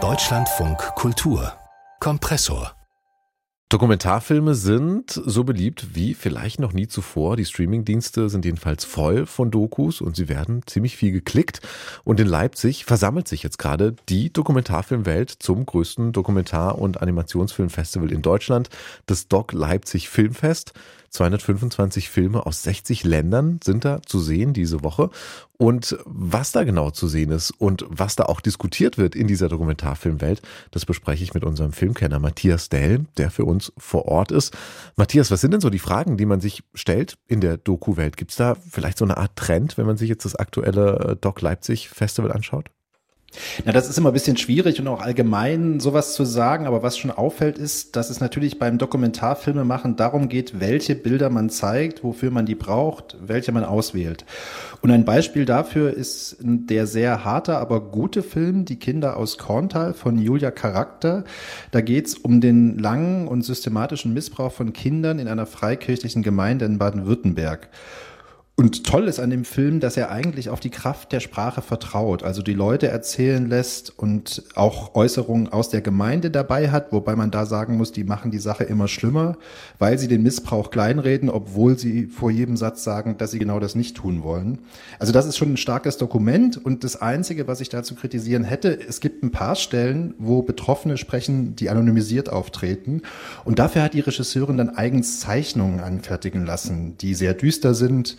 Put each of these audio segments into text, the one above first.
Deutschlandfunk Kultur Kompressor Dokumentarfilme sind so beliebt wie vielleicht noch nie zuvor. Die Streamingdienste sind jedenfalls voll von Dokus und sie werden ziemlich viel geklickt. Und in Leipzig versammelt sich jetzt gerade die Dokumentarfilmwelt zum größten Dokumentar- und Animationsfilmfestival in Deutschland, das Doc Leipzig Filmfest. 225 Filme aus 60 Ländern sind da zu sehen diese Woche. Und was da genau zu sehen ist und was da auch diskutiert wird in dieser Dokumentarfilmwelt, das bespreche ich mit unserem Filmkenner Matthias Dell, der für uns vor Ort ist. Matthias, was sind denn so die Fragen, die man sich stellt in der Doku-Welt? Gibt es da vielleicht so eine Art Trend, wenn man sich jetzt das aktuelle Doc Leipzig Festival anschaut? Na, das ist immer ein bisschen schwierig und auch allgemein sowas zu sagen, aber was schon auffällt ist, dass es natürlich beim Dokumentarfilmemachen darum geht, welche Bilder man zeigt, wofür man die braucht, welche man auswählt. Und ein Beispiel dafür ist der sehr harte, aber gute Film Die Kinder aus Korntal von Julia Charakter. Da geht's um den langen und systematischen Missbrauch von Kindern in einer freikirchlichen Gemeinde in Baden-Württemberg. Und toll ist an dem Film, dass er eigentlich auf die Kraft der Sprache vertraut, also die Leute erzählen lässt und auch Äußerungen aus der Gemeinde dabei hat, wobei man da sagen muss, die machen die Sache immer schlimmer, weil sie den Missbrauch kleinreden, obwohl sie vor jedem Satz sagen, dass sie genau das nicht tun wollen. Also das ist schon ein starkes Dokument und das Einzige, was ich dazu kritisieren hätte, es gibt ein paar Stellen, wo Betroffene sprechen, die anonymisiert auftreten und dafür hat die Regisseurin dann eigens Zeichnungen anfertigen lassen, die sehr düster sind,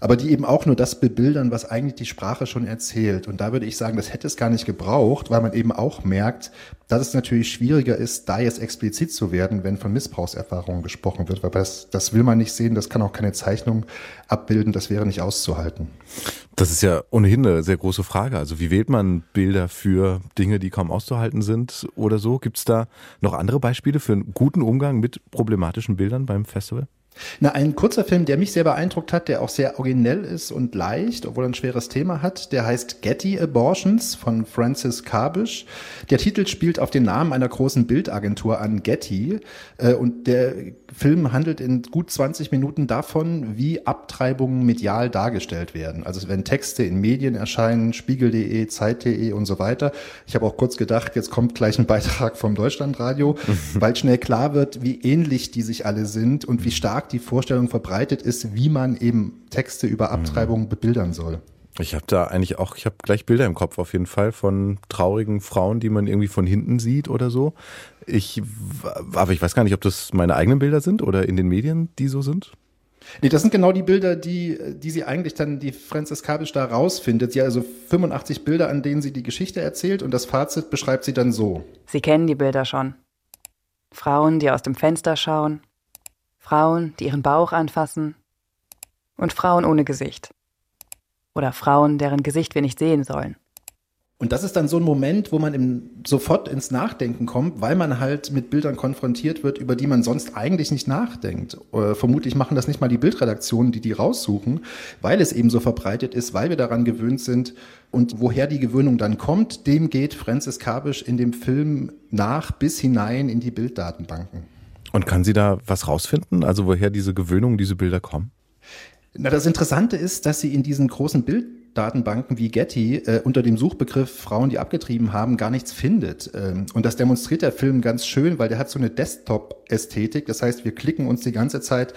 aber die eben auch nur das bebildern, was eigentlich die Sprache schon erzählt. Und da würde ich sagen, das hätte es gar nicht gebraucht, weil man eben auch merkt, dass es natürlich schwieriger ist, da jetzt explizit zu werden, wenn von Missbrauchserfahrungen gesprochen wird, weil das, das will man nicht sehen, das kann auch keine Zeichnung abbilden, das wäre nicht auszuhalten. Das ist ja ohnehin eine sehr große Frage. Also wie wählt man Bilder für Dinge, die kaum auszuhalten sind oder so? Gibt es da noch andere Beispiele für einen guten Umgang mit problematischen Bildern beim Festival? Na, ein kurzer Film, der mich sehr beeindruckt hat, der auch sehr originell ist und leicht, obwohl er ein schweres Thema hat, der heißt Getty Abortions von Francis Carbish. Der Titel spielt auf den Namen einer großen Bildagentur an, Getty. Äh, und der Film handelt in gut 20 Minuten davon, wie Abtreibungen medial dargestellt werden. Also wenn Texte in Medien erscheinen, spiegel.de, zeit.de und so weiter. Ich habe auch kurz gedacht, jetzt kommt gleich ein Beitrag vom Deutschlandradio, weil schnell klar wird, wie ähnlich die sich alle sind und wie stark die Vorstellung verbreitet ist, wie man eben Texte über Abtreibung mhm. bebildern soll. Ich habe da eigentlich auch, ich habe gleich Bilder im Kopf auf jeden Fall von traurigen Frauen, die man irgendwie von hinten sieht oder so. Ich, aber ich weiß gar nicht, ob das meine eigenen Bilder sind oder in den Medien, die so sind. Nee, das sind genau die Bilder, die, die sie eigentlich dann, die Frances Kabisch da rausfindet. Sie hat also 85 Bilder, an denen sie die Geschichte erzählt und das Fazit beschreibt sie dann so. Sie kennen die Bilder schon. Frauen, die aus dem Fenster schauen, Frauen, die ihren Bauch anfassen und Frauen ohne Gesicht. Oder Frauen, deren Gesicht wir nicht sehen sollen. Und das ist dann so ein Moment, wo man im, sofort ins Nachdenken kommt, weil man halt mit Bildern konfrontiert wird, über die man sonst eigentlich nicht nachdenkt. Äh, vermutlich machen das nicht mal die Bildredaktionen, die die raussuchen, weil es eben so verbreitet ist, weil wir daran gewöhnt sind. Und woher die Gewöhnung dann kommt, dem geht Francis Kabisch in dem Film nach bis hinein in die Bilddatenbanken. Und kann sie da was rausfinden? Also woher diese Gewöhnung, diese Bilder kommen? Na, das Interessante ist, dass sie in diesen großen Bilddatenbanken wie Getty äh, unter dem Suchbegriff Frauen, die abgetrieben haben, gar nichts findet. Ähm, und das demonstriert der Film ganz schön, weil der hat so eine Desktop-Ästhetik. Das heißt, wir klicken uns die ganze Zeit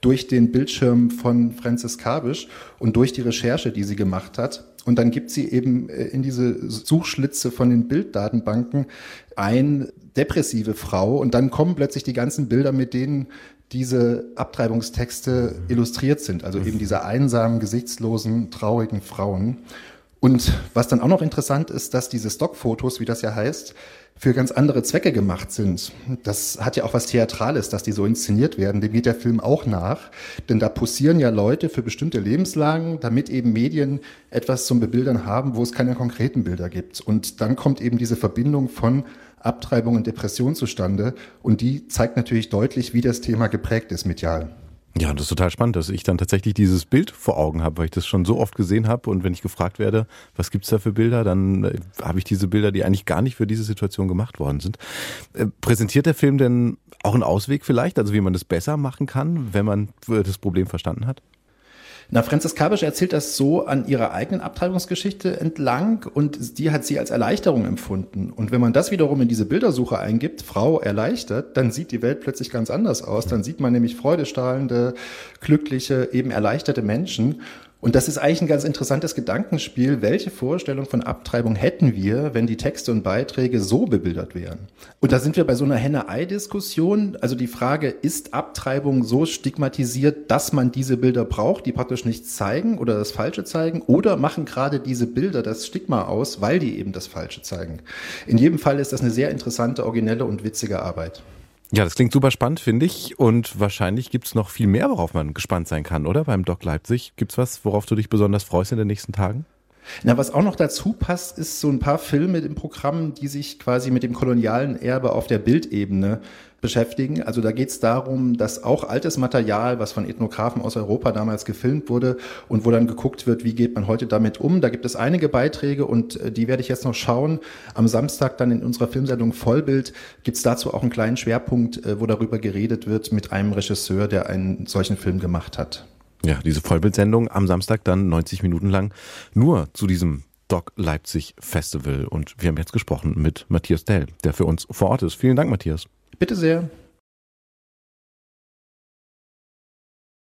durch den Bildschirm von Frances Kabisch und durch die Recherche, die sie gemacht hat. Und dann gibt sie eben äh, in diese Suchschlitze von den Bilddatenbanken ein depressive Frau und dann kommen plötzlich die ganzen Bilder, mit denen diese Abtreibungstexte illustriert sind. Also eben diese einsamen, gesichtslosen, traurigen Frauen. Und was dann auch noch interessant ist, dass diese Stockfotos, wie das ja heißt, für ganz andere Zwecke gemacht sind. Das hat ja auch was Theatrales, dass die so inszeniert werden. Dem geht der Film auch nach. Denn da posieren ja Leute für bestimmte Lebenslagen, damit eben Medien etwas zum Bebildern haben, wo es keine konkreten Bilder gibt. Und dann kommt eben diese Verbindung von Abtreibung und Depression zustande. Und die zeigt natürlich deutlich, wie das Thema geprägt ist medial. Ja, das ist total spannend, dass ich dann tatsächlich dieses Bild vor Augen habe, weil ich das schon so oft gesehen habe und wenn ich gefragt werde, was gibt's da für Bilder, dann äh, habe ich diese Bilder, die eigentlich gar nicht für diese Situation gemacht worden sind. Äh, präsentiert der Film denn auch einen Ausweg vielleicht, also wie man das besser machen kann, wenn man das Problem verstanden hat? Na, Franzis Kabisch erzählt das so an ihrer eigenen Abtreibungsgeschichte entlang und die hat sie als Erleichterung empfunden. Und wenn man das wiederum in diese Bildersuche eingibt, Frau erleichtert, dann sieht die Welt plötzlich ganz anders aus. Dann sieht man nämlich freudestrahlende, glückliche, eben erleichterte Menschen. Und das ist eigentlich ein ganz interessantes Gedankenspiel. Welche Vorstellung von Abtreibung hätten wir, wenn die Texte und Beiträge so bebildert wären? Und da sind wir bei so einer Henne-Ei-Diskussion. Also die Frage, ist Abtreibung so stigmatisiert, dass man diese Bilder braucht, die praktisch nichts zeigen oder das Falsche zeigen? Oder machen gerade diese Bilder das Stigma aus, weil die eben das Falsche zeigen? In jedem Fall ist das eine sehr interessante, originelle und witzige Arbeit. Ja, das klingt super spannend, finde ich. Und wahrscheinlich gibt's noch viel mehr, worauf man gespannt sein kann, oder? Beim Doc Leipzig. Gibt's was, worauf du dich besonders freust in den nächsten Tagen? Na, was auch noch dazu passt, ist so ein paar Filme im Programm, die sich quasi mit dem kolonialen Erbe auf der Bildebene beschäftigen. Also da geht es darum, dass auch altes Material, was von Ethnografen aus Europa damals gefilmt wurde und wo dann geguckt wird, wie geht man heute damit um. Da gibt es einige Beiträge und äh, die werde ich jetzt noch schauen. Am Samstag dann in unserer Filmsendung Vollbild gibt es dazu auch einen kleinen Schwerpunkt, äh, wo darüber geredet wird mit einem Regisseur, der einen solchen Film gemacht hat. Ja, diese Vollbildsendung am Samstag dann 90 Minuten lang nur zu diesem Doc Leipzig Festival. Und wir haben jetzt gesprochen mit Matthias Dell, der für uns vor Ort ist. Vielen Dank, Matthias. Bitte sehr.